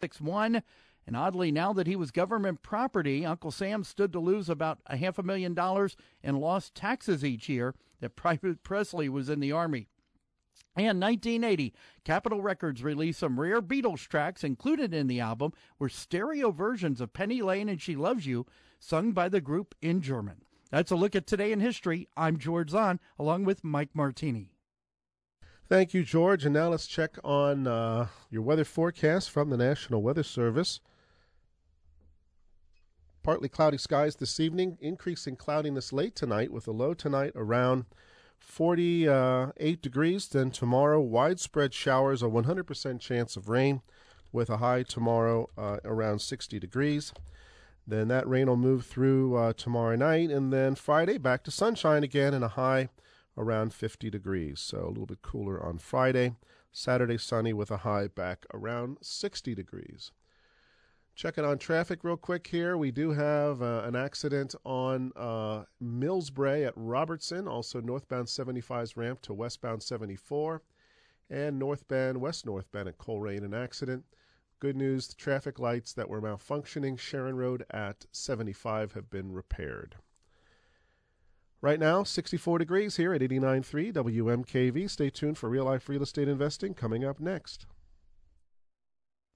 6 1. And oddly, now that he was government property, Uncle Sam stood to lose about a half a million dollars in lost taxes each year that Private Presley was in the Army. And 1980, Capitol Records released some rare Beatles tracks included in the album were stereo versions of Penny Lane and She Loves You, sung by the group in German. That's a look at today in history. I'm George Zahn, along with Mike Martini. Thank you, George. And now let's check on uh, your weather forecast from the National Weather Service. Partly cloudy skies this evening, increasing cloudiness late tonight with a low tonight around 48 degrees. Then tomorrow, widespread showers, a 100% chance of rain with a high tomorrow uh, around 60 degrees. Then that rain will move through uh, tomorrow night, and then Friday back to sunshine again and a high around 50 degrees. So a little bit cooler on Friday. Saturday sunny with a high back around 60 degrees. Checking on traffic real quick here. We do have uh, an accident on uh, Millsbrae at Robertson, also northbound 75's ramp to westbound 74, and northbound, west northbound at Colerain, an accident. Good news the traffic lights that were malfunctioning Sharon Road at 75 have been repaired. Right now, 64 degrees here at 89.3 WMKV. Stay tuned for real life real estate investing coming up next.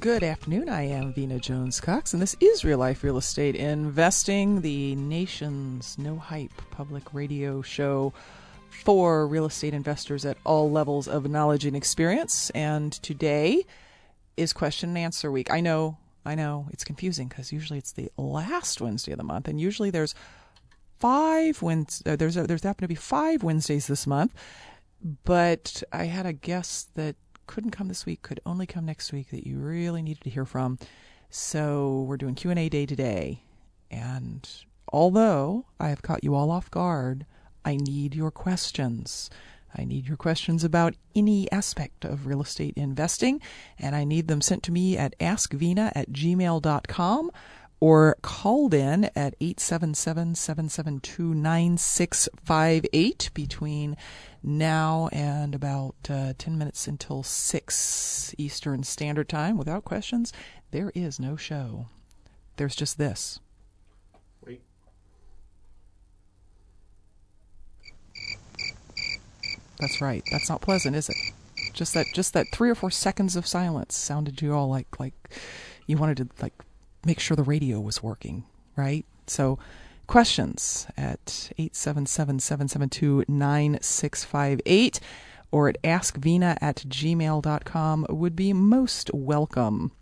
Good afternoon. I am Vena Jones Cox, and this is Real Life Real Estate Investing, the nation's no hype public radio show for real estate investors at all levels of knowledge and experience. And today is question and answer week. I know, I know, it's confusing because usually it's the last Wednesday of the month, and usually there's five Wednesdays. Uh, there's there's happened to be five Wednesdays this month, but I had a guest that couldn't come this week, could only come next week that you really needed to hear from. So we're doing Q&A day today. And although I have caught you all off guard, I need your questions. I need your questions about any aspect of real estate investing, and I need them sent to me at askvena at gmail.com or called in at 877 772 9658 between now and about uh, 10 minutes until 6 Eastern Standard Time. Without questions, there is no show. There's just this. Wait. That's right. That's not pleasant, is it? Just that just that 3 or 4 seconds of silence sounded to you all like like you wanted to like make sure the radio was working, right? So, questions at 877 772 9658 or at askvena at gmail.com would be most welcome.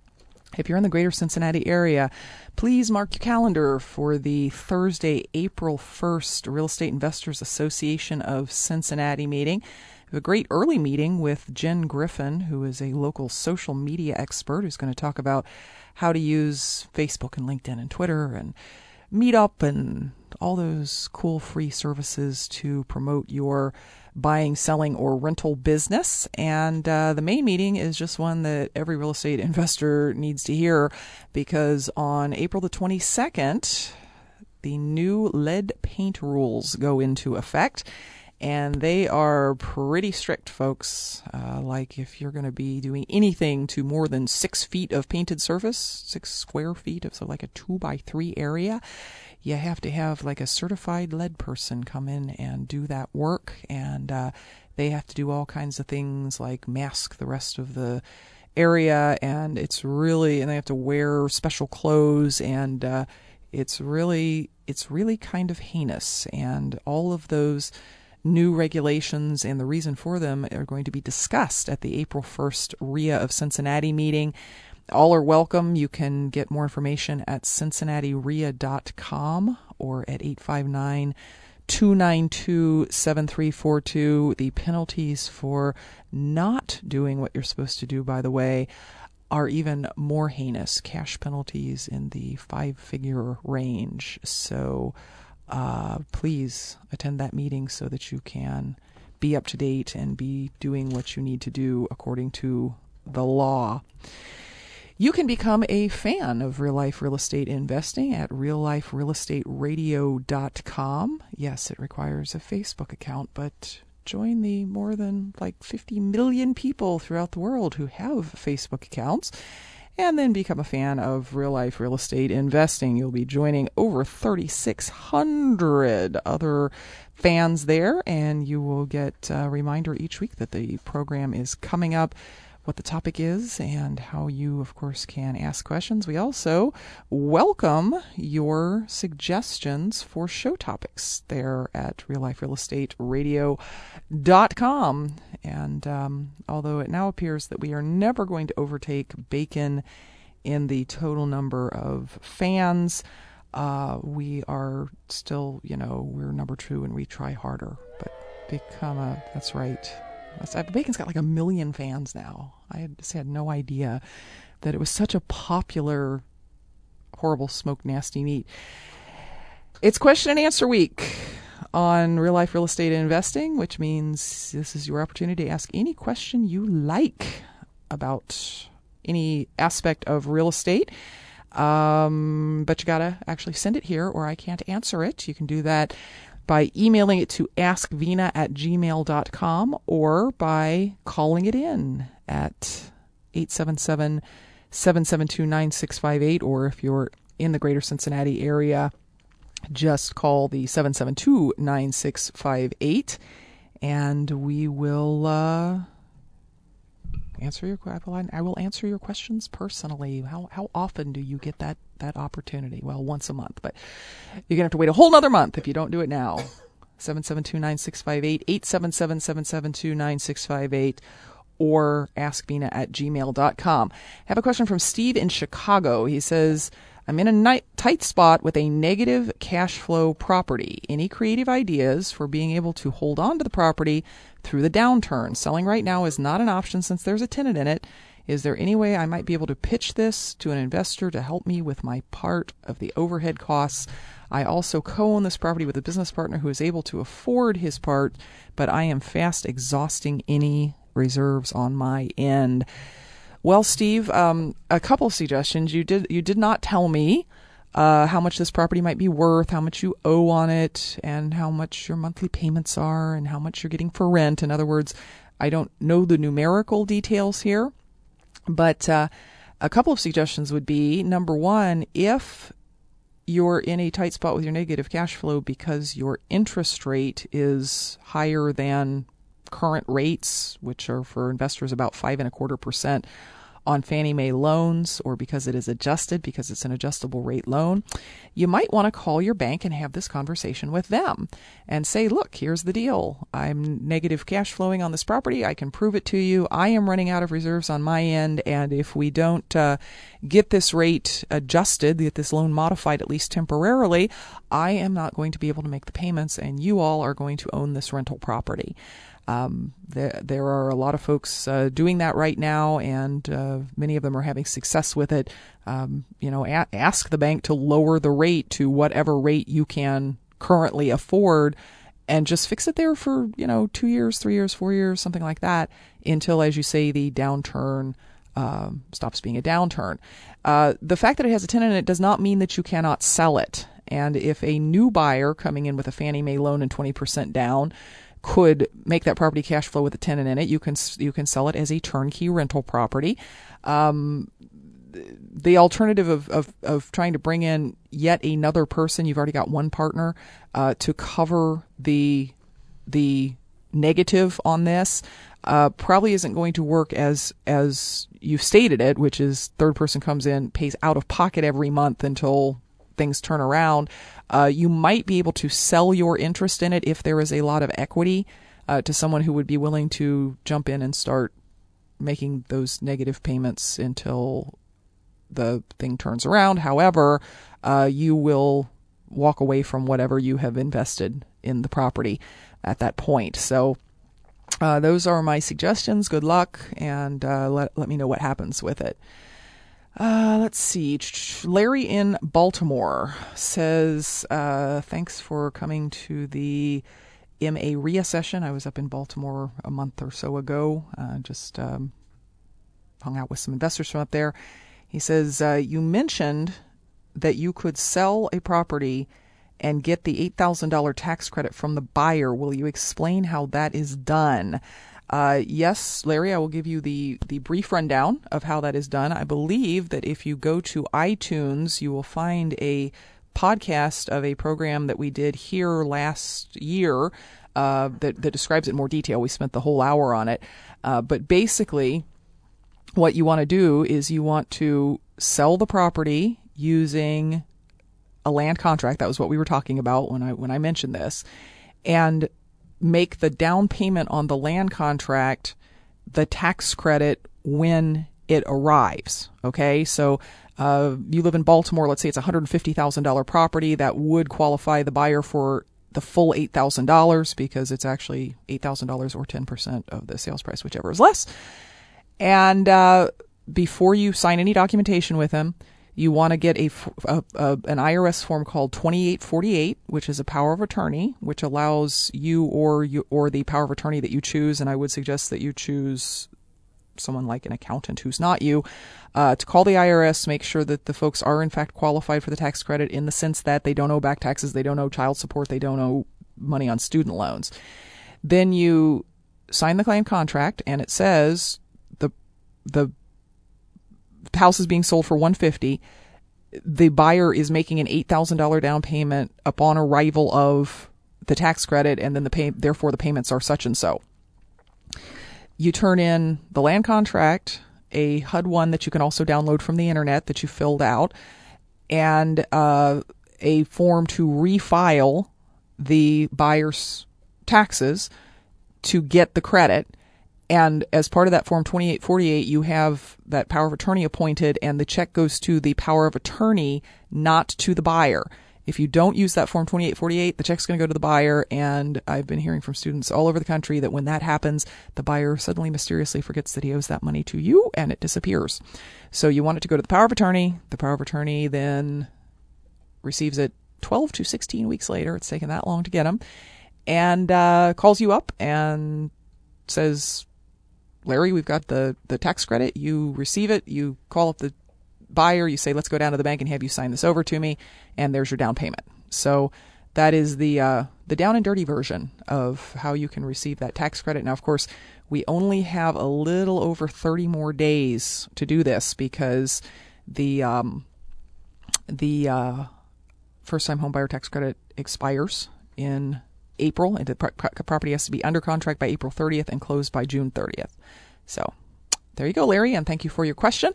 If you're in the greater Cincinnati area, please mark your calendar for the Thursday, April 1st Real Estate Investors Association of Cincinnati meeting. A great early meeting with Jen Griffin, who is a local social media expert who's going to talk about how to use Facebook and LinkedIn and Twitter and Meetup and all those cool free services to promote your buying, selling, or rental business. And uh, the main meeting is just one that every real estate investor needs to hear because on April the 22nd, the new lead paint rules go into effect and they are pretty strict, folks. Uh, like if you're going to be doing anything to more than six feet of painted surface, six square feet of so like a two by three area, you have to have like a certified lead person come in and do that work, and uh, they have to do all kinds of things like mask the rest of the area, and it's really and they have to wear special clothes and. Uh, It's really it's really kind of heinous, and all of those new regulations and the reason for them are going to be discussed at the April 1st RIA of Cincinnati meeting. All are welcome. You can get more information at cincinnatiria.com or at 859 292 7342. The penalties for not doing what you're supposed to do, by the way, are even more heinous cash penalties in the five figure range. So uh, please attend that meeting so that you can be up to date and be doing what you need to do according to the law. You can become a fan of real life real estate investing at realliferealestateradio.com. Yes, it requires a Facebook account, but join the more than like 50 million people throughout the world who have Facebook accounts and then become a fan of real life real estate investing. You'll be joining over 3,600 other fans there, and you will get a reminder each week that the program is coming up what the topic is and how you, of course, can ask questions. We also welcome your suggestions for show topics there at realliferealestateradio.com. And um, although it now appears that we are never going to overtake Bacon in the total number of fans, uh, we are still, you know, we're number two and we try harder. But become a, that's right Bacon's got like a million fans now. I just had no idea that it was such a popular, horrible, smoke, nasty meat. It's question and answer week on real life real estate investing, which means this is your opportunity to ask any question you like about any aspect of real estate. Um, but you got to actually send it here, or I can't answer it. You can do that by emailing it to askvena at gmail.com or by calling it in at 877 772 9658. Or if you're in the greater Cincinnati area, just call the 772 9658 and we will. Uh, answer your I will answer your questions personally. How how often do you get that that opportunity? Well, once a month, but you're gonna have to wait a whole other month if you don't do it now. 772-9658, 877-772-9658, or askvena at gmail.com. I have a question from Steve in Chicago. He says, I'm in a night, tight spot with a negative cash flow property. Any creative ideas for being able to hold on to the property through the downturn? Selling right now is not an option since there's a tenant in it. Is there any way I might be able to pitch this to an investor to help me with my part of the overhead costs? I also co own this property with a business partner who is able to afford his part, but I am fast exhausting any reserves on my end. Well, Steve, um, a couple suggestions. You did you did not tell me uh, how much this property might be worth, how much you owe on it, and how much your monthly payments are, and how much you're getting for rent. In other words, I don't know the numerical details here, but uh, a couple of suggestions would be number one, if you're in a tight spot with your negative cash flow because your interest rate is higher than current rates, which are for investors about five and a quarter percent on Fannie Mae loans or because it is adjusted because it's an adjustable rate loan, you might want to call your bank and have this conversation with them and say, look, here's the deal. I'm negative cash flowing on this property. I can prove it to you. I am running out of reserves on my end. And if we don't uh, get this rate adjusted, get this loan modified at least temporarily, I am not going to be able to make the payments and you all are going to own this rental property. Um, there, there are a lot of folks uh, doing that right now, and uh, many of them are having success with it. Um, you know, a- ask the bank to lower the rate to whatever rate you can currently afford, and just fix it there for you know two years, three years, four years, something like that, until, as you say, the downturn. Um, stops being a downturn. Uh, the fact that it has a tenant in it does not mean that you cannot sell it. And if a new buyer coming in with a Fannie Mae loan and 20% down could make that property cash flow with a tenant in it. You can you can sell it as a turnkey rental property. Um, the alternative of, of, of trying to bring in yet another person, you've already got one partner uh, to cover the the negative on this, uh, probably isn't going to work as as you've stated it, which is third person comes in, pays out of pocket every month until things turn around. Uh, you might be able to sell your interest in it if there is a lot of equity uh, to someone who would be willing to jump in and start making those negative payments until the thing turns around. However, uh, you will walk away from whatever you have invested in the property at that point. So, uh, those are my suggestions. Good luck, and uh, let let me know what happens with it. Uh, let's see. Larry in Baltimore says, uh, "Thanks for coming to the MA RIA session. I was up in Baltimore a month or so ago. Uh, just um, hung out with some investors from up there. He says, uh, You mentioned that you could sell a property and get the $8,000 tax credit from the buyer. Will you explain how that is done? Uh, yes, Larry, I will give you the, the brief rundown of how that is done. I believe that if you go to iTunes, you will find a podcast of a program that we did here last year uh, that, that describes it in more detail. We spent the whole hour on it. Uh, but basically, what you want to do is you want to sell the property using a land contract. That was what we were talking about when I when I mentioned this, and make the down payment on the land contract the tax credit when it arrives. Okay, so uh, you live in Baltimore. Let's say it's a hundred fifty thousand dollar property that would qualify the buyer for the full eight thousand dollars because it's actually eight thousand dollars or ten percent of the sales price, whichever is less. And uh, before you sign any documentation with him, you want to get a, a, a, an IRS form called 2848, which is a power of attorney, which allows you or you or the power of attorney that you choose, and I would suggest that you choose someone like an accountant who's not you, uh, to call the IRS, make sure that the folks are in fact qualified for the tax credit in the sense that they don't owe back taxes, they don't owe child support, they don't owe money on student loans. Then you sign the claim contract, and it says the the house is being sold for 150 the buyer is making an $8,000 down payment upon arrival of the tax credit and then the pay therefore the payments are such and so. You turn in the land contract a HUD one that you can also download from the internet that you filled out and uh, a form to refile the buyer's taxes to get the credit and as part of that Form 2848, you have that power of attorney appointed, and the check goes to the power of attorney, not to the buyer. If you don't use that Form 2848, the check's going to go to the buyer. And I've been hearing from students all over the country that when that happens, the buyer suddenly mysteriously forgets that he owes that money to you and it disappears. So you want it to go to the power of attorney. The power of attorney then receives it 12 to 16 weeks later. It's taken that long to get them. And uh, calls you up and says, Larry, we've got the, the tax credit. You receive it. You call up the buyer. You say, let's go down to the bank and have you sign this over to me. And there's your down payment. So that is the, uh, the down and dirty version of how you can receive that tax credit. Now, of course, we only have a little over 30 more days to do this because the, um, the, uh, first time homebuyer tax credit expires in April, and the property has to be under contract by April 30th and closed by June 30th. So there you go, Larry, and thank you for your question.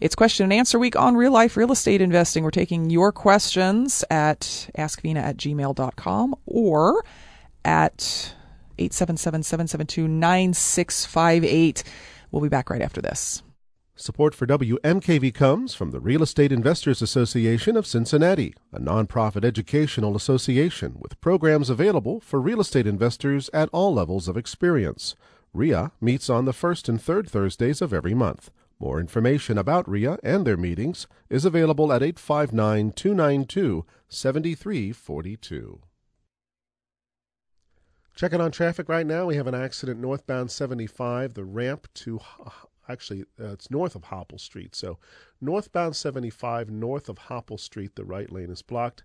It's question and answer week on real life real estate investing. We're taking your questions at askvena at gmail.com or at 877 772 9658. We'll be back right after this. Support for WMKV comes from the Real Estate Investors Association of Cincinnati, a nonprofit educational association with programs available for real estate investors at all levels of experience. RIA meets on the first and third Thursdays of every month. More information about RIA and their meetings is available at 859 292 7342. Checking on traffic right now. We have an accident northbound 75, the ramp to actually uh, it's north of Hopple Street. So northbound 75 north of Hopple Street, the right lane is blocked.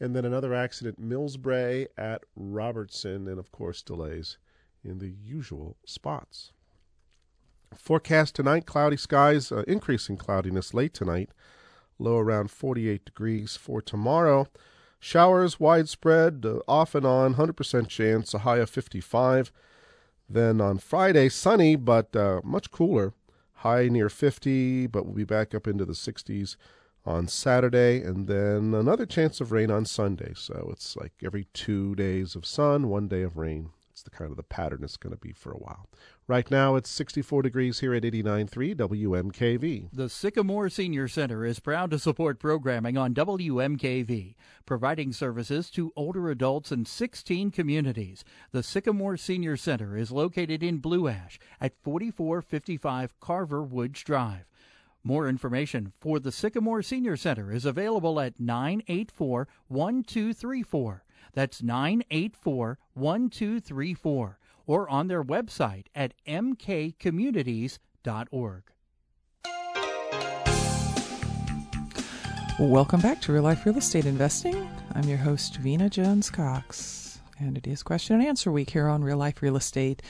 And then another accident Millsbrae at Robertson and of course delays in the usual spots. Forecast tonight cloudy skies, uh, increasing cloudiness late tonight, low around 48 degrees. For tomorrow, showers widespread, uh, off and on, 100% chance, a high of 55. Then on Friday, sunny but uh, much cooler, high near 50, but we'll be back up into the 60s on Saturday, and then another chance of rain on Sunday. So it's like every two days of sun, one day of rain. It's the kind of the pattern it's going to be for a while. Right now it's 64 degrees here at 89.3 WMKV. The Sycamore Senior Center is proud to support programming on WMKV, providing services to older adults in 16 communities. The Sycamore Senior Center is located in Blue Ash at 4455 Carver Woods Drive. More information for the Sycamore Senior Center is available at 984 1234. That's 984 1234 or on their website at mkcommunities.org. Welcome back to Real Life Real Estate Investing. I'm your host, Vena Jones Cox, and it is question and answer week here on Real Life Real Estate.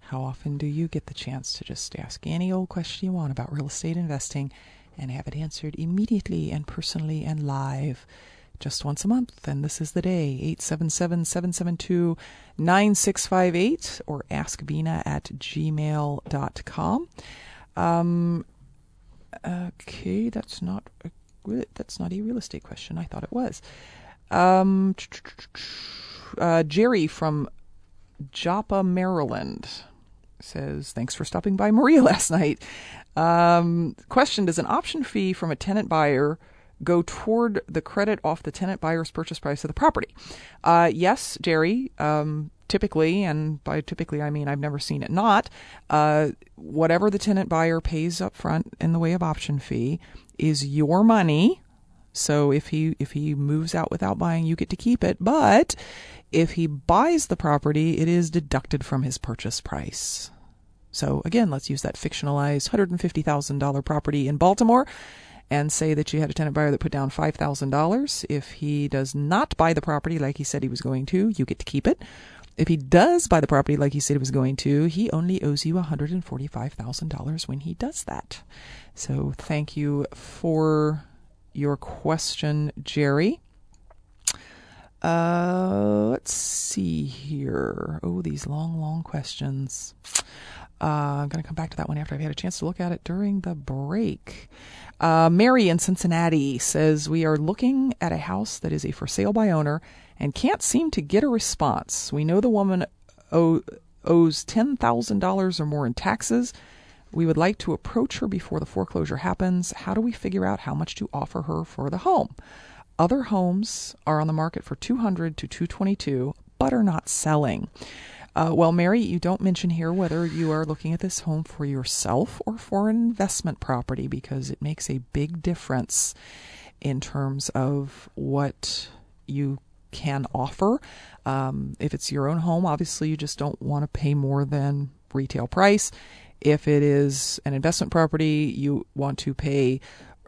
How often do you get the chance to just ask any old question you want about real estate investing and have it answered immediately and personally and live? Just once a month, and this is the day 877 772 9658 or askvena at gmail.com. Um, okay, that's not a, that's not a real estate question. I thought it was. Um, uh, Jerry from Joppa, Maryland says, Thanks for stopping by Maria last night. Um, question Does an option fee from a tenant buyer go toward the credit off the tenant buyer's purchase price of the property? Uh, yes, Jerry. Um, typically, and by typically I mean I've never seen it not, uh, whatever the tenant buyer pays up front in the way of option fee is your money. So if he if he moves out without buying, you get to keep it. But if he buys the property, it is deducted from his purchase price. So again, let's use that fictionalized $150,000 property in Baltimore and say that you had a tenant buyer that put down $5,000. If he does not buy the property like he said he was going to, you get to keep it. If he does buy the property like he said he was going to, he only owes you $145,000 when he does that. So thank you for your question, Jerry. Uh, let's see here. Oh, these long, long questions. Uh, I'm going to come back to that one after I've had a chance to look at it during the break. Uh, Mary in Cincinnati says we are looking at a house that is a for sale by owner and can't seem to get a response. We know the woman owe, owes ten thousand dollars or more in taxes. We would like to approach her before the foreclosure happens. How do we figure out how much to offer her for the home? Other homes are on the market for 200 to 222 but are not selling. Uh, well, Mary, you don't mention here whether you are looking at this home for yourself or for an investment property because it makes a big difference in terms of what you can offer. Um, if it's your own home, obviously you just don't want to pay more than retail price. If it is an investment property, you want to pay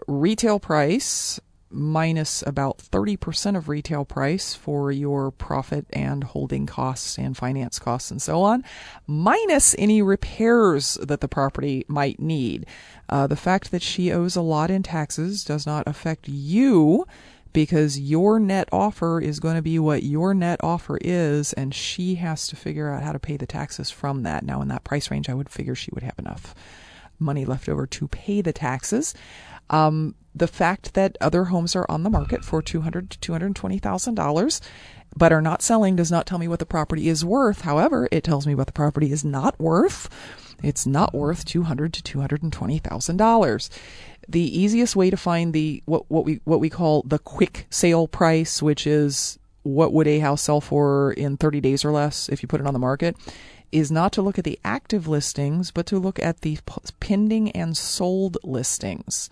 retail price minus about 30% of retail price for your profit and holding costs and finance costs and so on, minus any repairs that the property might need. Uh, the fact that she owes a lot in taxes does not affect you because your net offer is going to be what your net offer is, and she has to figure out how to pay the taxes from that. Now, in that price range, I would figure she would have enough money left over to pay the taxes. Um, the fact that other homes are on the market for two hundred to two hundred twenty thousand dollars, but are not selling, does not tell me what the property is worth. However, it tells me what the property is not worth. It's not worth two hundred to two hundred twenty thousand dollars. The easiest way to find the what what we what we call the quick sale price, which is what would a house sell for in 30 days or less if you put it on the market, is not to look at the active listings, but to look at the pending and sold listings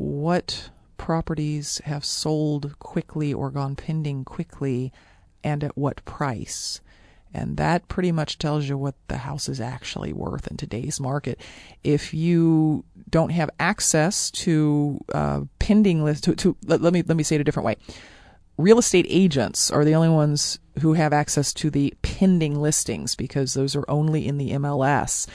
what properties have sold quickly or gone pending quickly and at what price. And that pretty much tells you what the house is actually worth in today's market. If you don't have access to uh, pending list, to, to let, let me let me say it a different way. Real estate agents are the only ones who have access to the pending listings because those are only in the MLS.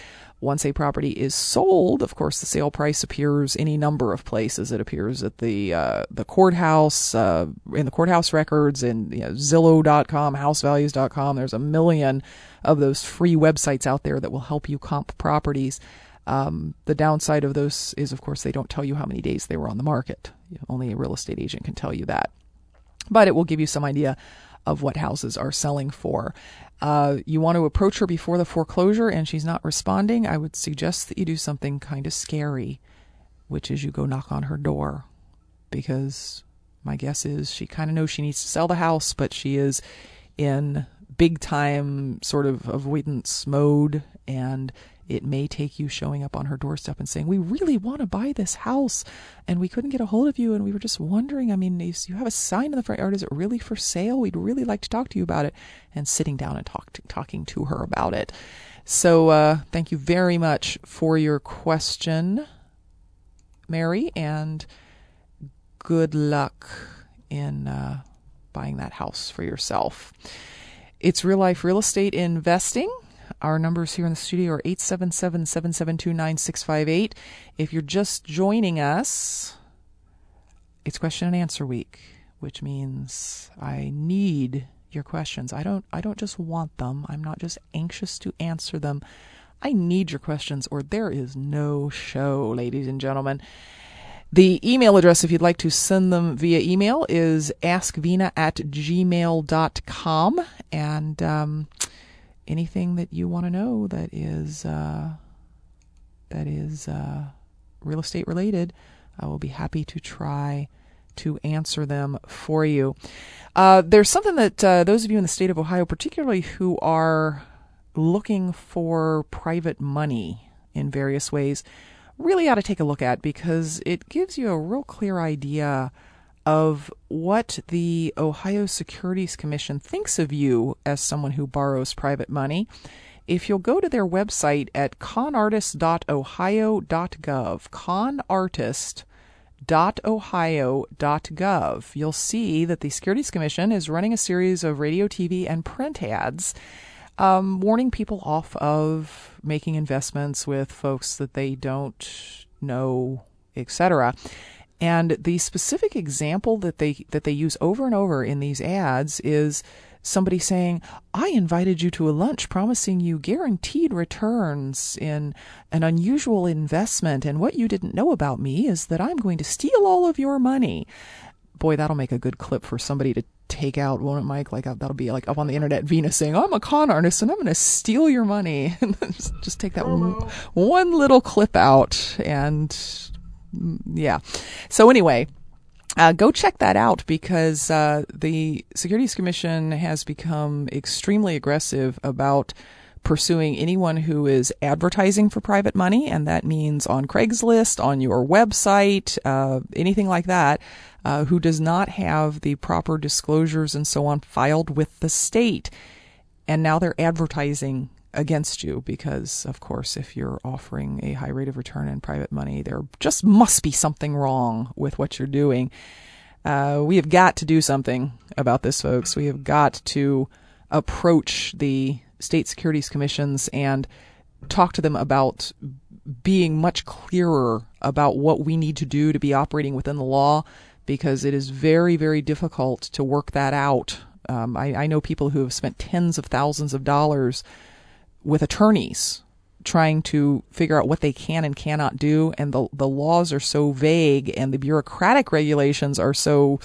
Once a property is sold, of course, the sale price appears any number of places. It appears at the uh, the courthouse, uh, in the courthouse records, in you know, Zillow.com, HouseValues.com. There's a million of those free websites out there that will help you comp properties. Um, the downside of those is, of course, they don't tell you how many days they were on the market. Only a real estate agent can tell you that. But it will give you some idea of what houses are selling for. Uh, you want to approach her before the foreclosure and she's not responding, I would suggest that you do something kind of scary, which is you go knock on her door. Because my guess is she kind of knows she needs to sell the house, but she is in big time sort of avoidance mode and it may take you showing up on her doorstep and saying, We really want to buy this house and we couldn't get a hold of you and we were just wondering. I mean, if you have a sign in the front yard. Is it really for sale? We'd really like to talk to you about it. And sitting down and talk to, talking to her about it. So, uh, thank you very much for your question, Mary, and good luck in uh, buying that house for yourself. It's real life real estate investing. Our numbers here in the studio are 877 772 9658. If you're just joining us, it's question and answer week, which means I need your questions. I don't I don't just want them. I'm not just anxious to answer them. I need your questions or there is no show, ladies and gentlemen. The email address, if you'd like to send them via email, is askvena at gmail.com. And um, anything that you want to know that is uh, that is uh, real estate related, I will be happy to try to answer them for you. Uh, there's something that uh, those of you in the state of Ohio, particularly who are looking for private money in various ways, really ought to take a look at because it gives you a real clear idea of what the Ohio Securities Commission thinks of you as someone who borrows private money. If you'll go to their website at conartist.ohio.gov, conartist.ohio.gov, you'll see that the Securities Commission is running a series of radio, TV, and print ads um, warning people off of making investments with folks that they don't know, etc. And the specific example that they that they use over and over in these ads is somebody saying, "I invited you to a lunch promising you guaranteed returns in an unusual investment and what you didn't know about me is that I'm going to steal all of your money." Boy, that'll make a good clip for somebody to take out, won't it, Mike? Like uh, that'll be like up on the internet, Venus saying, "I'm a con artist and I'm going to steal your money," and just, take that one, one little clip out and yeah. So anyway, uh, go check that out because uh, the Securities Commission has become extremely aggressive about pursuing anyone who is advertising for private money, and that means on Craigslist, on your website, uh, anything like that, uh, who does not have the proper disclosures and so on filed with the state. And now they're advertising against you because, of course, if you're offering a high rate of return in private money, there just must be something wrong with what you're doing. Uh, we have got to do something about this, folks. We have got to approach the state securities commissions and talk to them about being much clearer about what we need to do to be operating within the law because it is very, very difficult to work that out. Um, I, I know people who have spent tens of thousands of dollars with attorneys trying to figure out what they can and cannot do and the the laws are so vague and the bureaucratic regulations are so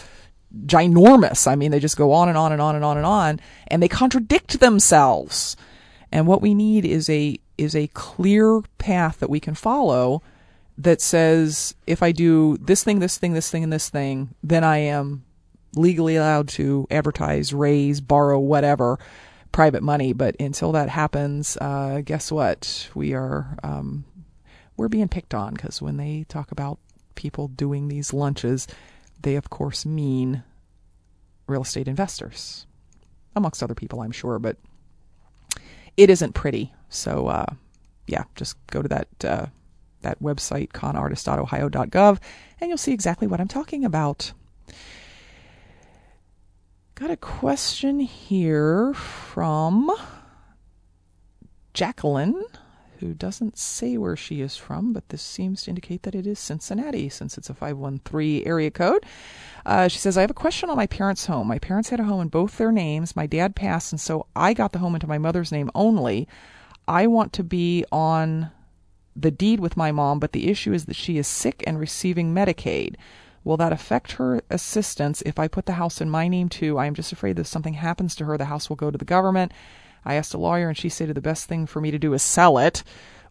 ginormous. I mean, they just go on and on and on and on and on and they contradict themselves. And what we need is a is a clear path that we can follow that says if I do this thing, this thing, this thing, and this thing, then I am legally allowed to advertise, raise, borrow, whatever private money. But until that happens, uh, guess what? We are um, we're being picked on because when they talk about people doing these lunches, they of course mean real estate investors, amongst other people, I'm sure. But it isn't pretty. So uh, yeah, just go to that uh, that website conartist.ohio.gov and you'll see exactly what I'm talking about. Got a question here from Jacqueline, who doesn't say where she is from, but this seems to indicate that it is Cincinnati since it's a 513 area code. Uh, she says, I have a question on my parents' home. My parents had a home in both their names. My dad passed, and so I got the home into my mother's name only. I want to be on the deed with my mom, but the issue is that she is sick and receiving Medicaid. Will that affect her assistance if I put the house in my name too? I am just afraid that if something happens to her, the house will go to the government. I asked a lawyer, and she stated the best thing for me to do is sell it.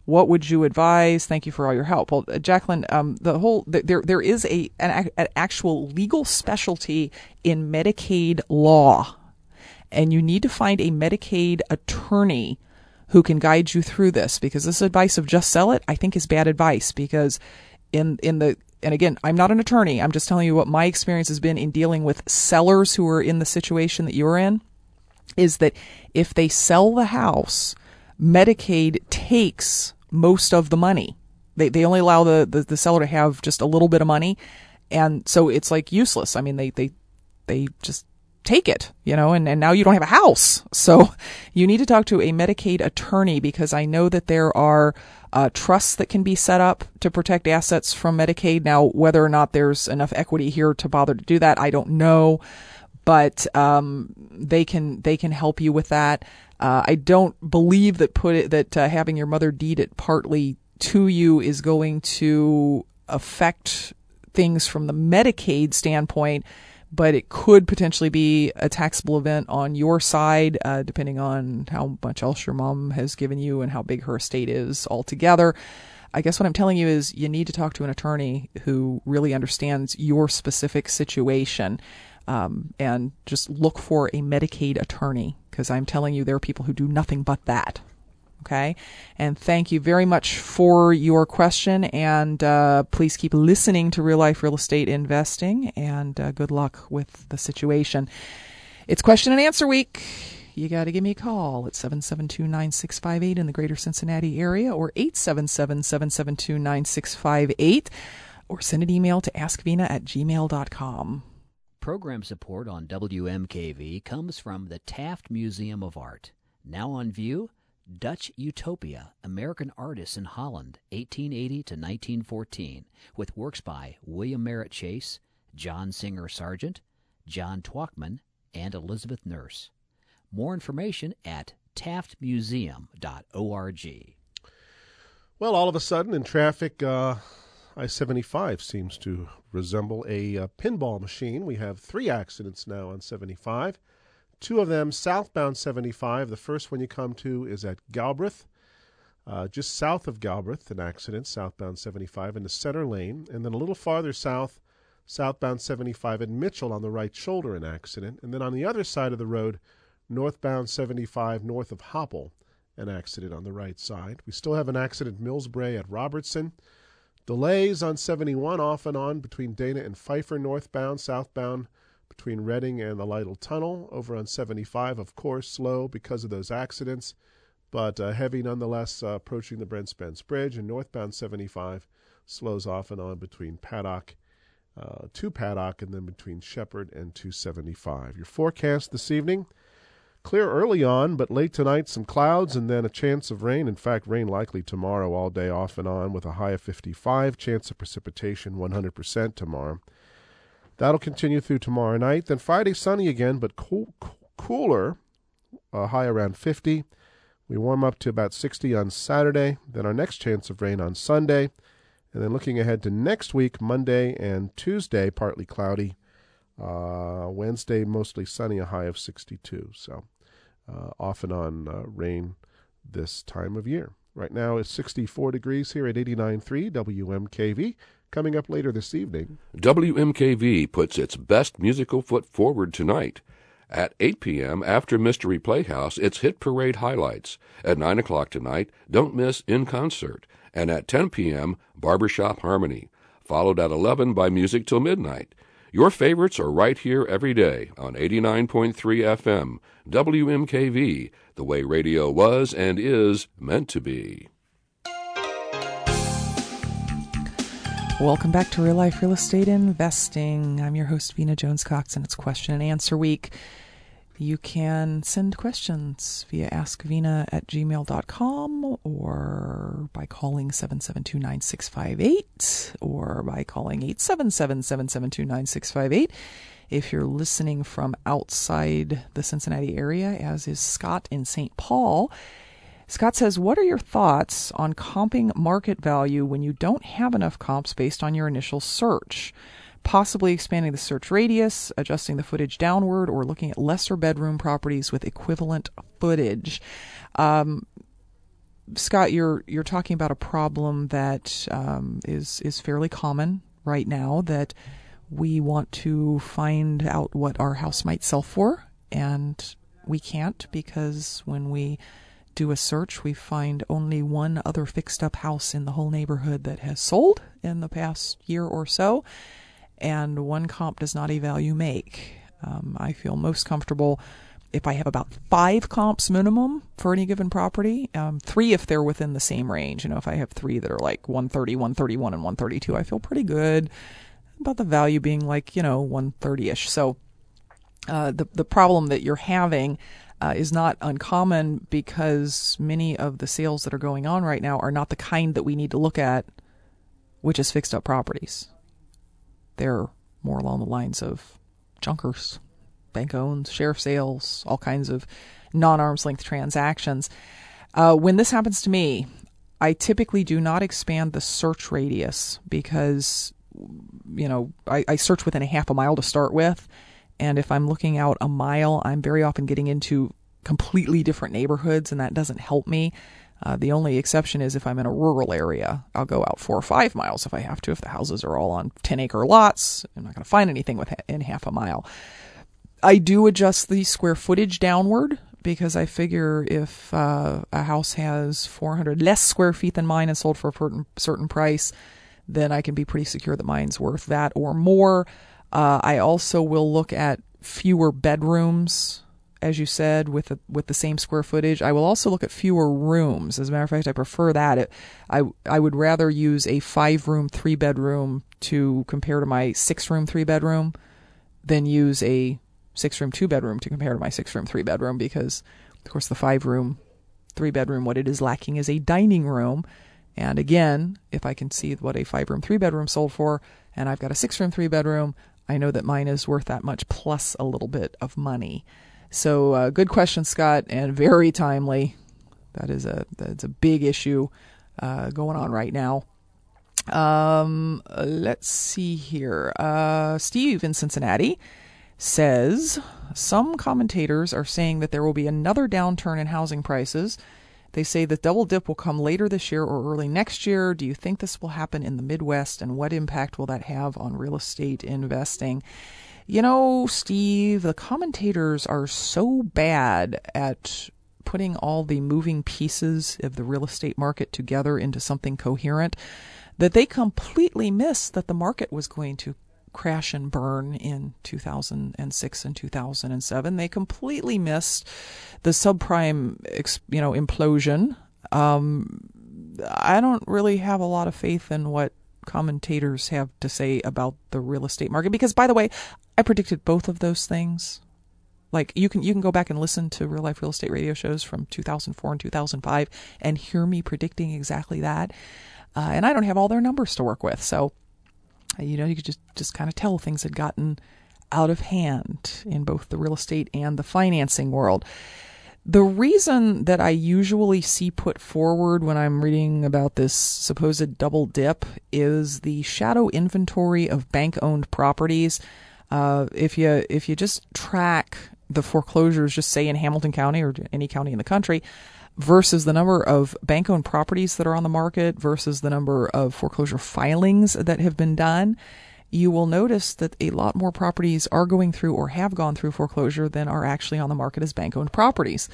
What would you advise? Thank you for all your help. Well, uh, Jacqueline, um, the whole there there is a an, an actual legal specialty in Medicaid law, and you need to find a Medicaid attorney who can guide you through this because this advice of just sell it, I think, is bad advice because in in the and again, I'm not an attorney. I'm just telling you what my experience has been in dealing with sellers who are in the situation that you're in. Is that if they sell the house, Medicaid takes most of the money. They they only allow the, the, the seller to have just a little bit of money, and so it's like useless. I mean, they they they just take it, you know, and, and now you don't have a house. So you need to talk to a Medicaid attorney because I know that there are uh, trusts that can be set up to protect assets from Medicaid. Now, whether or not there's enough equity here to bother to do that, I don't know, but um, they can they can help you with that. Uh, I don't believe that put it that uh, having your mother deed it partly to you is going to affect things from the Medicaid standpoint but it could potentially be a taxable event on your side, uh, depending on how much else your mom has given you and how big her estate is altogether. I guess what I'm telling you is you need to talk to an attorney who really understands your specific situation. Um, and just look for a Medicaid attorney because I'm telling you there are people who do nothing but that. Okay. And thank you very much for your question. And uh, please keep listening to Real Life Real Estate Investing. And uh, good luck with the situation. It's question and answer week. You got to give me a call at 772 9658 in the greater Cincinnati area or 877 772 9658 or send an email to askvena at gmail.com. Program support on WMKV comes from the Taft Museum of Art. Now on view, Dutch Utopia, American Artists in Holland, 1880 to 1914, with works by William Merritt Chase, John Singer Sargent, John Twachtman, and Elizabeth Nourse. More information at taftmuseum.org. Well, all of a sudden in traffic, uh, I 75 seems to resemble a uh, pinball machine. We have three accidents now on 75. Two of them southbound 75. The first one you come to is at Galbraith, uh, just south of Galbraith, an accident, southbound 75 in the center lane. And then a little farther south, southbound 75 at Mitchell on the right shoulder, an accident. And then on the other side of the road, northbound 75 north of Hopple, an accident on the right side. We still have an accident Millsbrae at Robertson. Delays on 71 off and on between Dana and Pfeiffer northbound, southbound between Reading and the Lytle Tunnel. Over on 75, of course, slow because of those accidents, but uh, heavy nonetheless uh, approaching the Brent Spence Bridge. And northbound 75 slows off and on between Paddock uh, to Paddock and then between Shepherd and 275. Your forecast this evening. Clear early on, but late tonight, some clouds and then a chance of rain. In fact, rain likely tomorrow all day off and on with a high of 55. Chance of precipitation 100% tomorrow. That'll continue through tomorrow night. Then Friday, sunny again, but cool, cool, cooler, uh, high around 50. We warm up to about 60 on Saturday. Then our next chance of rain on Sunday. And then looking ahead to next week, Monday and Tuesday, partly cloudy. Uh, Wednesday, mostly sunny, a high of 62. So uh, off and on uh, rain this time of year. Right now it's 64 degrees here at 89.3 WMKV. Coming up later this evening, WMKV puts its best musical foot forward tonight. At 8 p.m., after Mystery Playhouse, it's Hit Parade highlights. At 9 o'clock tonight, don't miss In Concert. And at 10 p.m., Barbershop Harmony. Followed at 11 by Music Till Midnight. Your favorites are right here every day on 89.3 FM, WMKV, the way radio was and is meant to be. Welcome back to Real Life Real Estate Investing. I'm your host, Vena Jones Cox, and it's question and answer week. You can send questions via askvena at gmail.com or by calling 772 9658 or by calling 877 772 9658. If you're listening from outside the Cincinnati area, as is Scott in St. Paul, Scott says, What are your thoughts on comping market value when you don't have enough comps based on your initial search? possibly expanding the search radius, adjusting the footage downward, or looking at lesser bedroom properties with equivalent footage. Um, Scott, you're you're talking about a problem that um, is is fairly common right now. That we want to find out what our house might sell for, and we can't because when we do a search, we find only one other fixed up house in the whole neighborhood that has sold in the past year or so, and one comp does not a value make. Um, I feel most comfortable if I have about five comps minimum for any given property, um, three if they're within the same range. You know, if I have three that are like 130, 131, and 132, I feel pretty good about the value being like, you know, 130 ish. So uh, the, the problem that you're having uh, is not uncommon because many of the sales that are going on right now are not the kind that we need to look at, which is fixed up properties. They're more along the lines of junkers bank owns, sheriff sales, all kinds of non arm's length transactions. Uh, when this happens to me, I typically do not expand the search radius because, you know, I, I search within a half a mile to start with. And if I'm looking out a mile, I'm very often getting into completely different neighborhoods, and that doesn't help me. Uh, the only exception is if I'm in a rural area, I'll go out four or five miles if I have to. If the houses are all on 10 acre lots, I'm not going to find anything within half a mile. I do adjust the square footage downward because I figure if uh, a house has 400 less square feet than mine and sold for a certain price, then I can be pretty secure that mine's worth that or more. Uh, I also will look at fewer bedrooms, as you said, with the, with the same square footage. I will also look at fewer rooms. As a matter of fact, I prefer that. It, I I would rather use a five room, three bedroom to compare to my six room, three bedroom than use a six room, two bedroom to compare to my six room, three bedroom because, of course, the five room, three bedroom, what it is lacking is a dining room. And again, if I can see what a five room, three bedroom sold for, and I've got a six room, three bedroom, I know that mine is worth that much plus a little bit of money. So, uh, good question, Scott, and very timely. That is a that's a big issue uh, going on right now. Um, let's see here. Uh, Steve in Cincinnati says some commentators are saying that there will be another downturn in housing prices. They say the double dip will come later this year or early next year. Do you think this will happen in the Midwest and what impact will that have on real estate investing? You know, Steve, the commentators are so bad at putting all the moving pieces of the real estate market together into something coherent that they completely missed that the market was going to crash and burn in 2006 and 2007. They completely missed the subprime, you know, implosion. Um, I don't really have a lot of faith in what commentators have to say about the real estate market because, by the way, I predicted both of those things. Like you can you can go back and listen to real life real estate radio shows from 2004 and 2005 and hear me predicting exactly that. Uh, and I don't have all their numbers to work with, so you know, you could just, just kind of tell things had gotten out of hand in both the real estate and the financing world. The reason that I usually see put forward when I'm reading about this supposed double dip is the shadow inventory of bank owned properties. Uh, if you if you just track the foreclosures, just say in Hamilton County or any county in the country, versus the number of bank owned properties that are on the market versus the number of foreclosure filings that have been done, you will notice that a lot more properties are going through or have gone through foreclosure than are actually on the market as bank owned properties.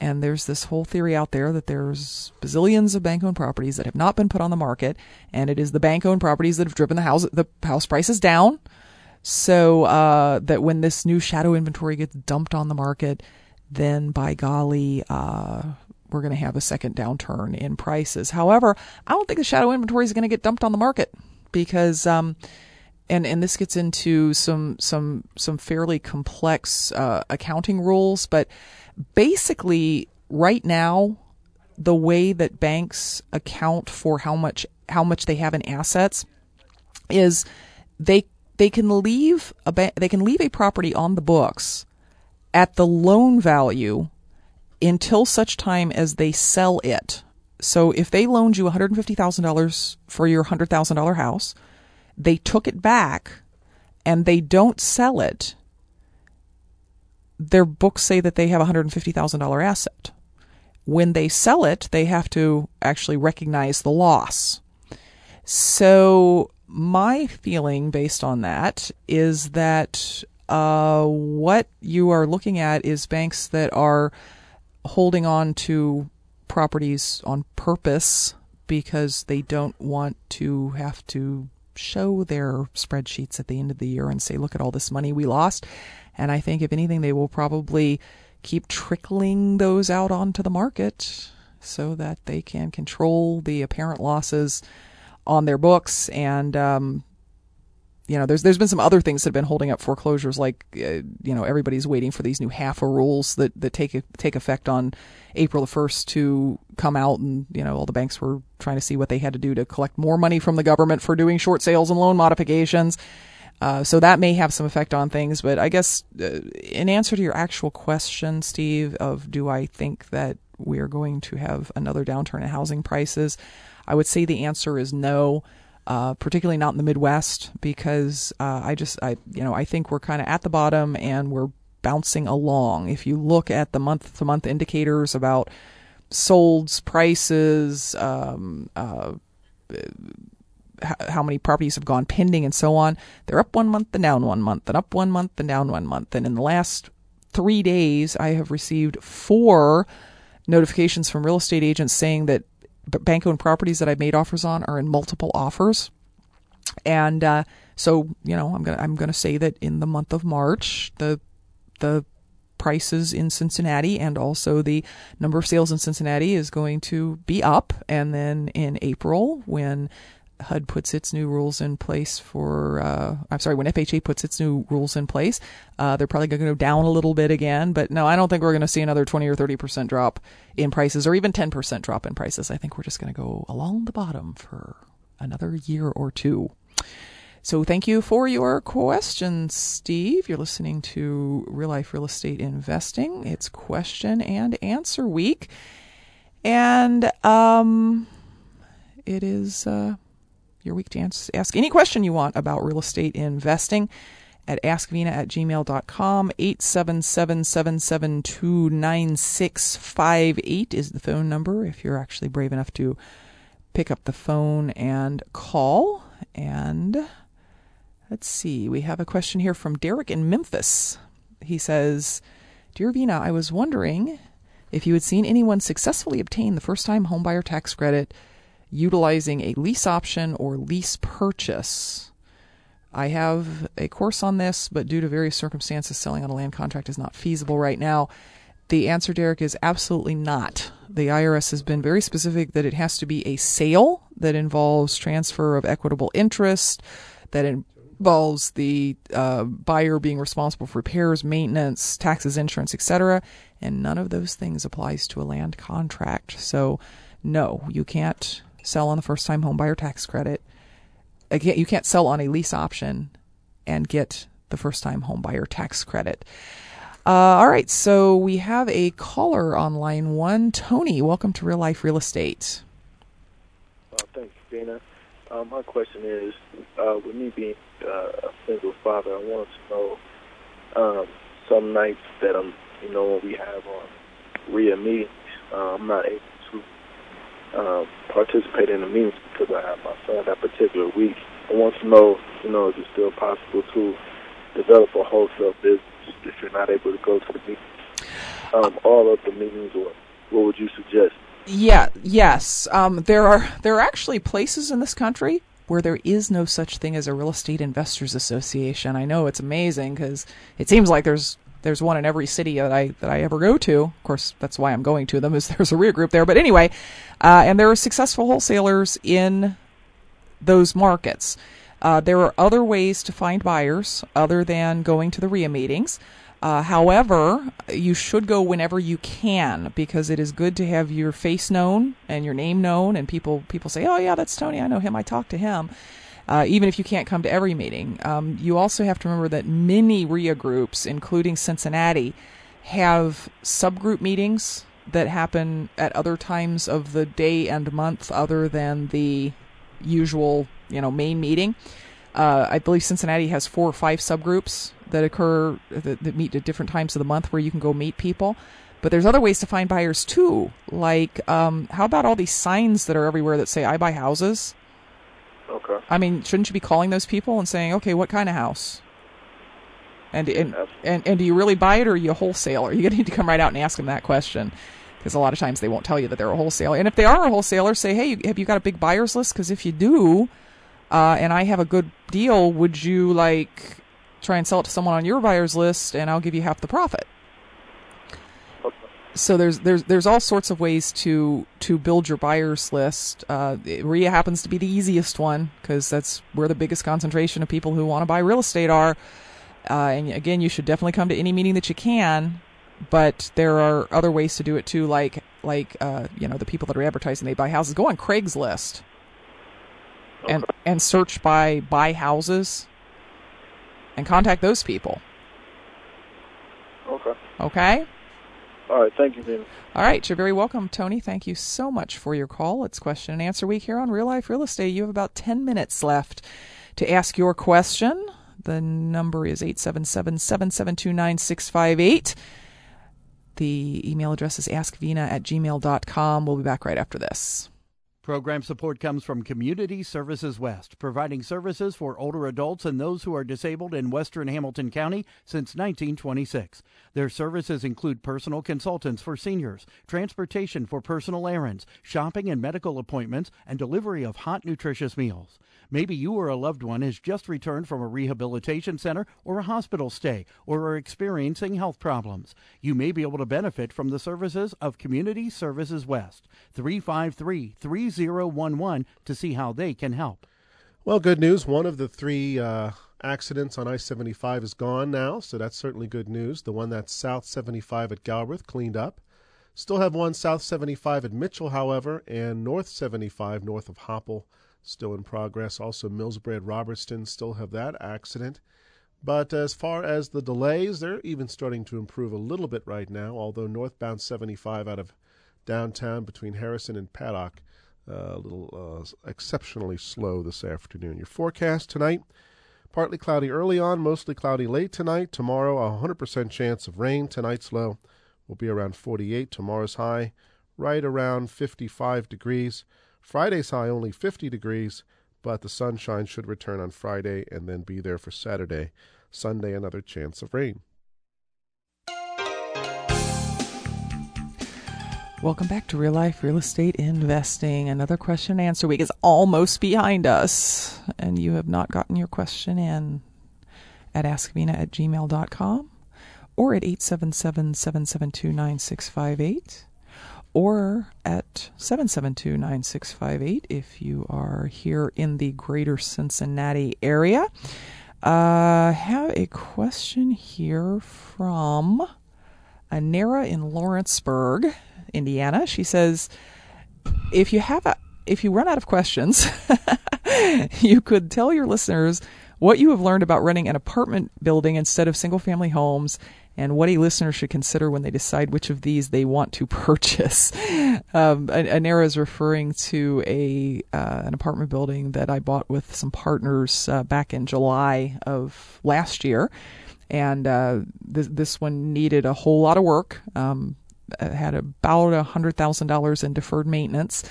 And there's this whole theory out there that there's bazillions of bank owned properties that have not been put on the market, and it is the bank owned properties that have driven the house the house prices down. So uh, that when this new shadow inventory gets dumped on the market, then by golly, uh, we're going to have a second downturn in prices. However, I don't think the shadow inventory is going to get dumped on the market because, um, and and this gets into some some some fairly complex uh, accounting rules, but basically, right now, the way that banks account for how much how much they have in assets is they they can leave a ba- they can leave a property on the books at the loan value until such time as they sell it. So if they loaned you $150,000 for your $100,000 house, they took it back. and they don't sell it, their books say that they have a $150,000 asset. When they sell it, they have to actually recognize the loss. So, my feeling based on that is that uh, what you are looking at is banks that are holding on to properties on purpose because they don't want to have to show their spreadsheets at the end of the year and say, look at all this money we lost. And I think, if anything, they will probably keep trickling those out onto the market so that they can control the apparent losses on their books and um, you know, there's there's been some other things that have been holding up foreclosures, like uh, you know, everybody's waiting for these new HAFA rules that that take take effect on April the first to come out, and you know, all the banks were trying to see what they had to do to collect more money from the government for doing short sales and loan modifications. Uh, so that may have some effect on things, but I guess uh, in answer to your actual question, Steve, of do I think that we are going to have another downturn in housing prices, I would say the answer is no uh, particularly not in the Midwest, because uh, I just, I, you know, I think we're kind of at the bottom and we're bouncing along. If you look at the month to month indicators about solds, prices, um, uh, how many properties have gone pending and so on, they're up one month and down one month, and up one month and down one month. And in the last three days, I have received four notifications from real estate agents saying that bank owned properties that I've made offers on are in multiple offers. And uh, so, you know, I'm gonna I'm gonna say that in the month of March, the the prices in Cincinnati and also the number of sales in Cincinnati is going to be up. And then in April, when HUD puts its new rules in place for, uh, I'm sorry, when FHA puts its new rules in place, uh, they're probably going to go down a little bit again. But no, I don't think we're going to see another 20 or 30% drop in prices or even 10% drop in prices. I think we're just going to go along the bottom for another year or two. So thank you for your questions, Steve. You're listening to Real Life Real Estate Investing. It's question and answer week. And um, it is. Uh, your week to ask any question you want about real estate investing at askvena at gmail.com. 877-772-9658 is the phone number if you're actually brave enough to pick up the phone and call. And let's see, we have a question here from Derek in Memphis. He says, Dear Vena, I was wondering if you had seen anyone successfully obtain the first time homebuyer tax credit – utilizing a lease option or lease purchase. I have a course on this, but due to various circumstances, selling on a land contract is not feasible right now. The answer, Derek, is absolutely not. The IRS has been very specific that it has to be a sale that involves transfer of equitable interest, that involves the uh, buyer being responsible for repairs, maintenance, taxes, insurance, etc. And none of those things applies to a land contract. So, no, you can't sell on the first time home buyer tax credit. Again, you can't sell on a lease option and get the first time home buyer tax credit. Uh, all right, so we have a caller on line one. Tony, welcome to Real Life Real Estate. Uh, thank you, Dana. Uh, my question is, uh, with me being uh, a single father, I want to know um, some nights that I'm, you know, when we have on REIA meetings, uh, I'm not able um, participate in the meetings because I have my son that particular week. I want to know, you know, is it still possible to develop a wholesale business if you're not able to go to the meetings? Um, all of the meetings, or what would you suggest? Yeah, yes. Um, there are there are actually places in this country where there is no such thing as a real estate investors association. I know it's amazing because it seems like there's there's one in every city that I that I ever go to. Of course, that's why I'm going to them. Is there's a REIA group there? But anyway, uh, and there are successful wholesalers in those markets. Uh, there are other ways to find buyers other than going to the REIA meetings. Uh, however, you should go whenever you can because it is good to have your face known and your name known, and people people say, "Oh yeah, that's Tony. I know him. I talked to him." Uh, even if you can't come to every meeting. Um, you also have to remember that many REIA groups, including Cincinnati, have subgroup meetings that happen at other times of the day and month other than the usual, you know, main meeting. Uh, I believe Cincinnati has four or five subgroups that occur that, that meet at different times of the month where you can go meet people. But there's other ways to find buyers too. Like, um, how about all these signs that are everywhere that say "I buy houses"? Okay. I mean, shouldn't you be calling those people and saying, "Okay, what kind of house?" And and, and and do you really buy it or are you a wholesaler? You're gonna need to come right out and ask them that question because a lot of times they won't tell you that they're a wholesaler. And if they are a wholesaler, say, "Hey, have you got a big buyers list?" Because if you do, uh, and I have a good deal, would you like try and sell it to someone on your buyers list, and I'll give you half the profit? So there's there's there's all sorts of ways to to build your buyers list. Uh, REIA happens to be the easiest one because that's where the biggest concentration of people who want to buy real estate are. Uh, and again, you should definitely come to any meeting that you can. But there are other ways to do it too, like like uh, you know the people that are advertising they buy houses. Go on Craigslist okay. and and search by buy houses and contact those people. Okay. Okay. All right. Thank you, Vena. All right. You're very welcome, Tony. Thank you so much for your call. It's question and answer week here on Real Life Real Estate. You have about 10 minutes left to ask your question. The number is 877 772 9658. The email address is askvena at gmail.com. We'll be back right after this. Program support comes from Community Services West, providing services for older adults and those who are disabled in western Hamilton County since 1926. Their services include personal consultants for seniors, transportation for personal errands, shopping and medical appointments, and delivery of hot, nutritious meals. Maybe you or a loved one has just returned from a rehabilitation center or a hospital stay or are experiencing health problems. You may be able to benefit from the services of Community Services West. 353 3011 to see how they can help. Well, good news. One of the three uh, accidents on I 75 is gone now, so that's certainly good news. The one that's South 75 at Galbraith cleaned up. Still have one South 75 at Mitchell, however, and North 75 north of Hopple still in progress. Also, Millsboro Robertson still have that accident. But as far as the delays, they're even starting to improve a little bit right now, although northbound 75 out of downtown between Harrison and Paddock, a little uh, exceptionally slow this afternoon. Your forecast tonight partly cloudy early on, mostly cloudy late tonight. Tomorrow, a 100% chance of rain. Tonight's low will be around 48. Tomorrow's high, right around 55 degrees. Friday's high only 50 degrees, but the sunshine should return on Friday and then be there for Saturday. Sunday, another chance of rain. Welcome back to Real Life Real Estate Investing. Another question and answer week is almost behind us, and you have not gotten your question in at askvena at gmail.com or at 877 772 9658 or at 772 9658 if you are here in the greater Cincinnati area. I uh, have a question here from Anera in Lawrenceburg, Indiana. She says, if you have a, if you run out of questions, you could tell your listeners what you have learned about running an apartment building instead of single family homes and what a listener should consider when they decide which of these they want to purchase. Um, Anera is referring to a uh, an apartment building that I bought with some partners uh, back in July of last year, and uh, this this one needed a whole lot of work. Um, had about a hundred thousand dollars in deferred maintenance,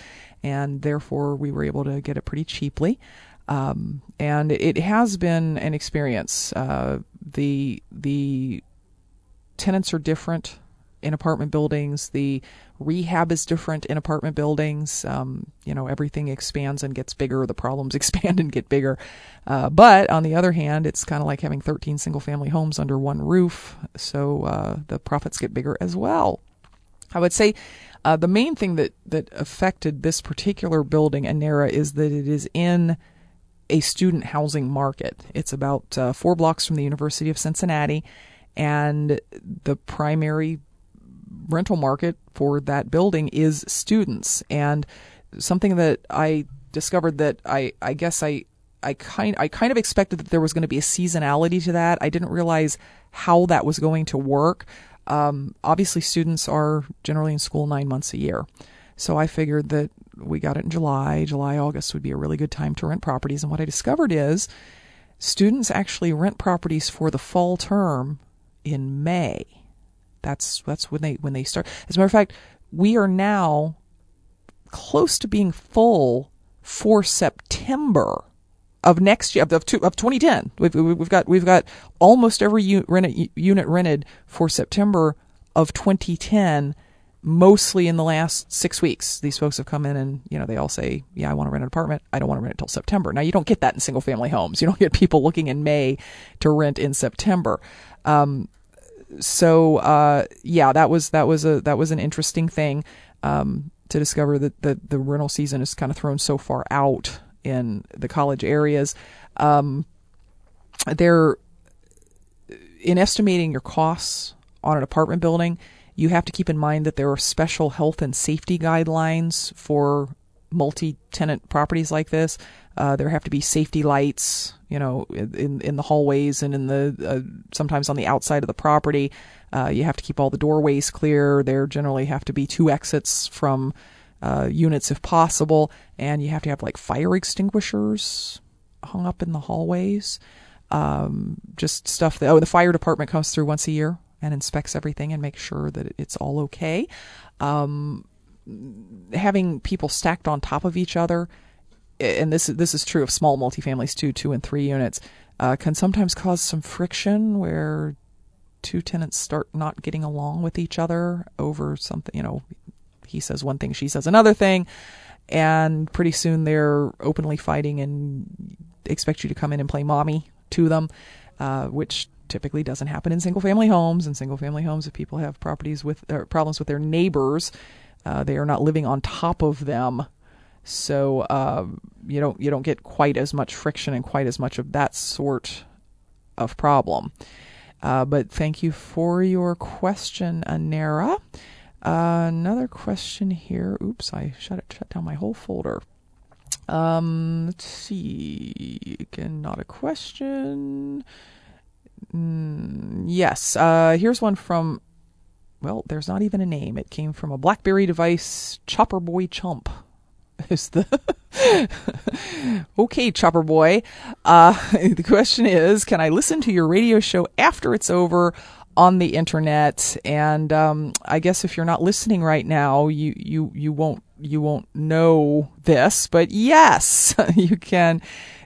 and therefore we were able to get it pretty cheaply. Um, and it has been an experience. Uh, the the tenants are different in apartment buildings. The rehab is different in apartment buildings. Um, you know, everything expands and gets bigger. The problems expand and get bigger. Uh, but on the other hand, it's kind of like having 13 single family homes under one roof. So uh, the profits get bigger as well. I would say uh, the main thing that, that affected this particular building, Anera, is that it is in a student housing market. It's about uh, four blocks from the University of Cincinnati and the primary rental market for that building is students. And something that I discovered that I, I guess I, I kind I kind of expected that there was going to be a seasonality to that. I didn't realize how that was going to work. Um, obviously, students are generally in school nine months a year, so I figured that we got it in July. July August would be a really good time to rent properties. And what I discovered is students actually rent properties for the fall term in May. That's that's when they when they start. As a matter of fact, we are now close to being full for September of next year of of, two, of 2010. We've, we've got we've got almost every unit, unit rented for September of 2010 mostly in the last six weeks. These folks have come in and, you know, they all say, yeah, I want to rent an apartment. I don't want to rent it until September. Now, you don't get that in single family homes. You don't get people looking in May to rent in September. Um, so, uh, yeah, that was, that was a, that was an interesting thing, um, to discover that the, the rental season is kind of thrown so far out in the college areas. Um, they're, in estimating your costs on an apartment building, you have to keep in mind that there are special health and safety guidelines for multi-tenant properties like this. Uh, there have to be safety lights, you know, in in the hallways and in the uh, sometimes on the outside of the property. Uh, you have to keep all the doorways clear. There generally have to be two exits from uh, units if possible, and you have to have like fire extinguishers hung up in the hallways. Um, just stuff that oh, the fire department comes through once a year and inspects everything and makes sure that it's all okay. Um, having people stacked on top of each other, and this this is true of small multifamilies too, two and three units, uh, can sometimes cause some friction where two tenants start not getting along with each other over something. You know, he says one thing, she says another thing, and pretty soon they're openly fighting and expect you to come in and play mommy to them, uh, which typically doesn't happen in single family homes. In single family homes, if people have properties with or problems with their neighbors, uh, they are not living on top of them. So uh, you don't you don't get quite as much friction and quite as much of that sort of problem. Uh, but thank you for your question, Anera. Another question here. Oops, I shut it shut down my whole folder. Um, let's see. Again, not a question. Mm, yes. Uh, here's one from. Well, there's not even a name. It came from a BlackBerry device. Chopper Boy Chump is the. okay, Chopper Boy. Uh, the question is, can I listen to your radio show after it's over on the internet? And um, I guess if you're not listening right now, you you you won't you won't know this, but yes, you can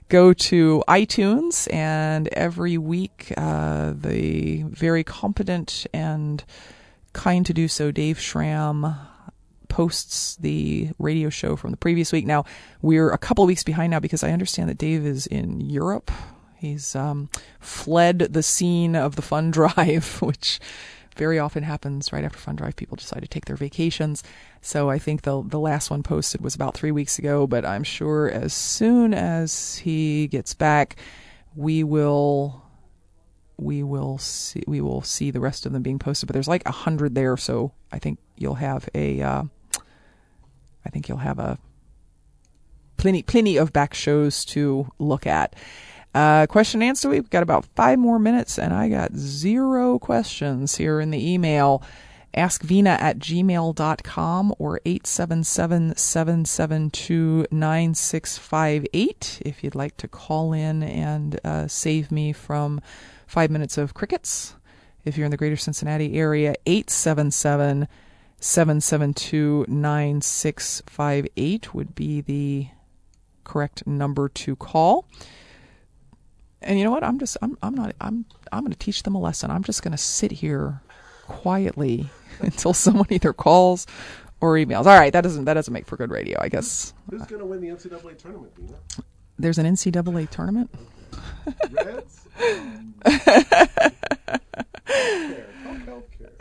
go to iTunes, and every week uh, the very competent and kind to do so Dave Schramm posts the radio show from the previous week. Now we're a couple weeks behind now because I understand that Dave is in Europe. He's um, fled the scene of the fund drive, which very often happens right after Fund Drive. People decide to take their vacations. So I think the the last one posted was about three weeks ago. But I'm sure as soon as he gets back, we will we will see we will see the rest of them being posted. But there's like a hundred there, so I think you'll have a uh, I think you'll have a plenty plenty of back shows to look at. Uh, question and answer. We've got about five more minutes, and I got zero questions here in the email. AskVena at gmail.com or 877 772 9658 if you'd like to call in and uh, save me from five minutes of crickets. If you're in the greater Cincinnati area, 877 772 9658 would be the correct number to call and you know what? I'm just I'm I'm not I'm I'm going to teach them a lesson. I'm just going to sit here quietly until someone either calls or emails. All right, that doesn't that doesn't make for good radio, I guess. Who's going to win the NCAA tournament, Dina? There's an NCAA tournament. Reds.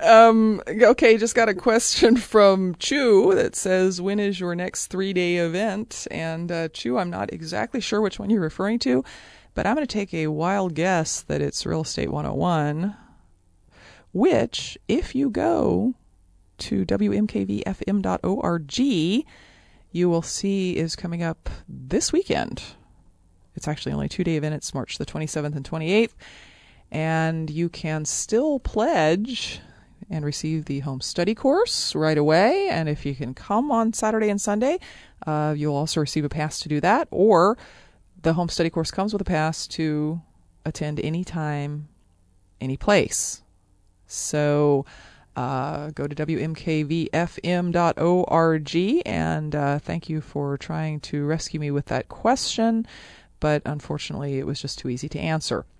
um okay just got a question from chu that says when is your next three day event and uh, chu i'm not exactly sure which one you're referring to but I'm going to take a wild guess that it's Real Estate 101, which, if you go to WMKVFM.org, you will see is coming up this weekend. It's actually only two day event. It's March the 27th and 28th. And you can still pledge and receive the home study course right away. And if you can come on Saturday and Sunday, uh, you'll also receive a pass to do that. Or the home study course comes with a pass to attend any time, any place. So uh, go to WMKVFM.org and uh, thank you for trying to rescue me with that question, but unfortunately it was just too easy to answer.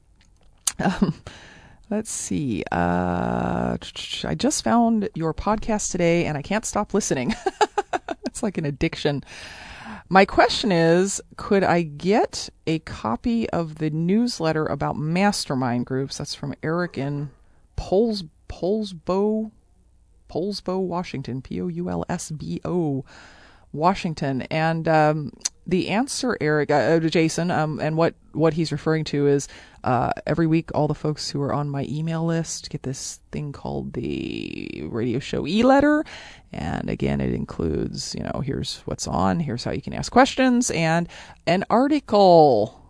Um, let's see. Uh, I just found your podcast today and I can't stop listening. it's like an addiction. My question is Could I get a copy of the newsletter about mastermind groups? That's from Eric in Poles, Poulsbo, Poulsbo, Washington, P O U L S B O, Washington. And um, the answer, Eric, uh, uh, Jason, um, and what, what he's referring to is uh, every week, all the folks who are on my email list get this thing called the radio show e letter. And again, it includes, you know, here's what's on, here's how you can ask questions, and an article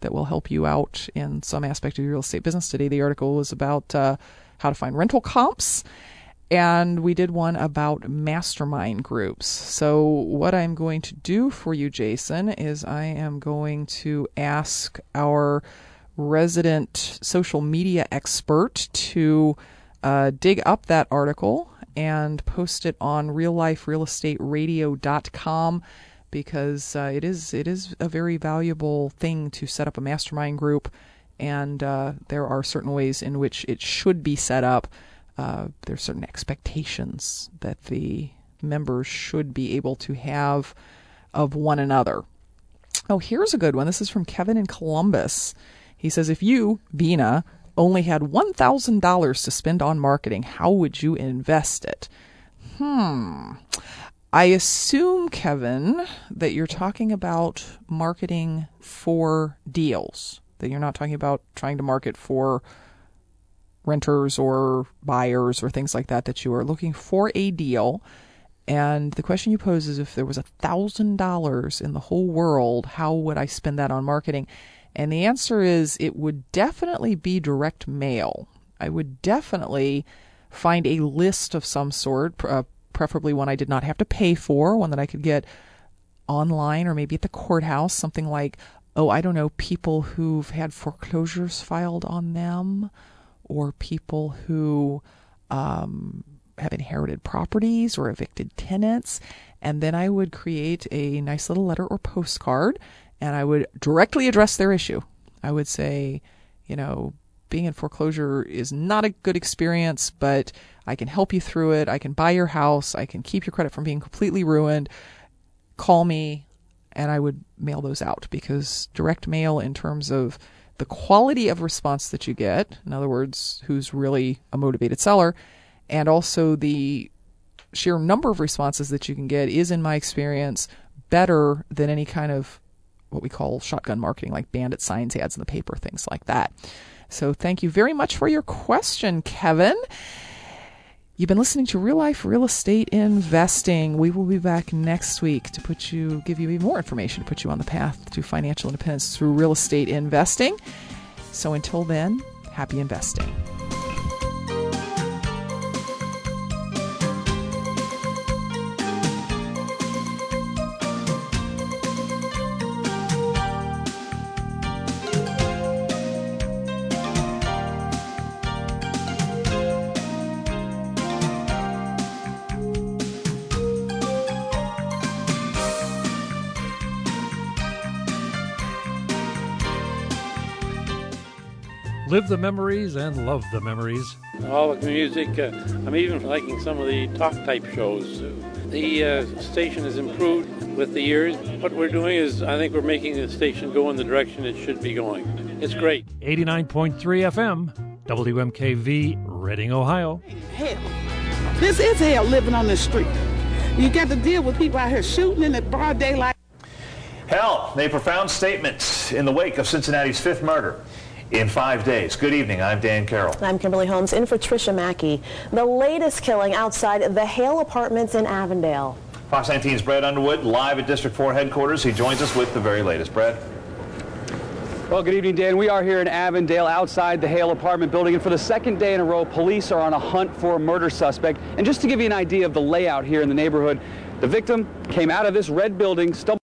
that will help you out in some aspect of your real estate business. Today, the article was about uh, how to find rental comps and we did one about mastermind groups. So, what I'm going to do for you, Jason, is I am going to ask our resident social media expert to uh, dig up that article and post it on realliferealestateradio.com because uh, it is it is a very valuable thing to set up a mastermind group, and uh, there are certain ways in which it should be set up uh, there's certain expectations that the members should be able to have of one another. Oh, here's a good one. This is from Kevin in Columbus. He says, If you, Vena, only had $1,000 to spend on marketing, how would you invest it? Hmm. I assume, Kevin, that you're talking about marketing for deals, that you're not talking about trying to market for renters or buyers or things like that that you are looking for a deal. And the question you pose is if there was a thousand dollars in the whole world, how would I spend that on marketing? And the answer is it would definitely be direct mail. I would definitely find a list of some sort, uh, preferably one I did not have to pay for, one that I could get online or maybe at the courthouse, something like, oh, I don't know, people who've had foreclosures filed on them or people who um, have inherited properties or evicted tenants. And then I would create a nice little letter or postcard and I would directly address their issue. I would say, you know, being in foreclosure is not a good experience, but I can help you through it. I can buy your house. I can keep your credit from being completely ruined. Call me, and I would mail those out because direct mail, in terms of the quality of response that you get, in other words, who's really a motivated seller, and also the sheer number of responses that you can get is, in my experience, better than any kind of what we call shotgun marketing, like bandit signs, ads in the paper, things like that. So, thank you very much for your question, Kevin. You've been listening to Real Life Real Estate Investing. We will be back next week to put you, give you even more information to put you on the path to financial independence through real estate investing. So until then, happy investing. Live the memories and love the memories. All the music. Uh, I'm even liking some of the talk type shows. The uh, station has improved with the years. What we're doing is, I think we're making the station go in the direction it should be going. It's great. 89.3 FM, WMKV, Reading, Ohio. Hell. This is hell living on the street. You got to deal with people out here shooting in the broad daylight. Hell made profound statements in the wake of Cincinnati's fifth murder in five days. Good evening. I'm Dan Carroll. I'm Kimberly Holmes in for Tricia Macke. The latest killing outside the Hale Apartments in Avondale. Fox 19's Brad Underwood live at District 4 headquarters. He joins us with the very latest. Brad. Well, good evening, Dan. We are here in Avondale outside the Hale apartment building, and for the second day in a row, police are on a hunt for a murder suspect. And just to give you an idea of the layout here in the neighborhood, the victim came out of this red building, stumbled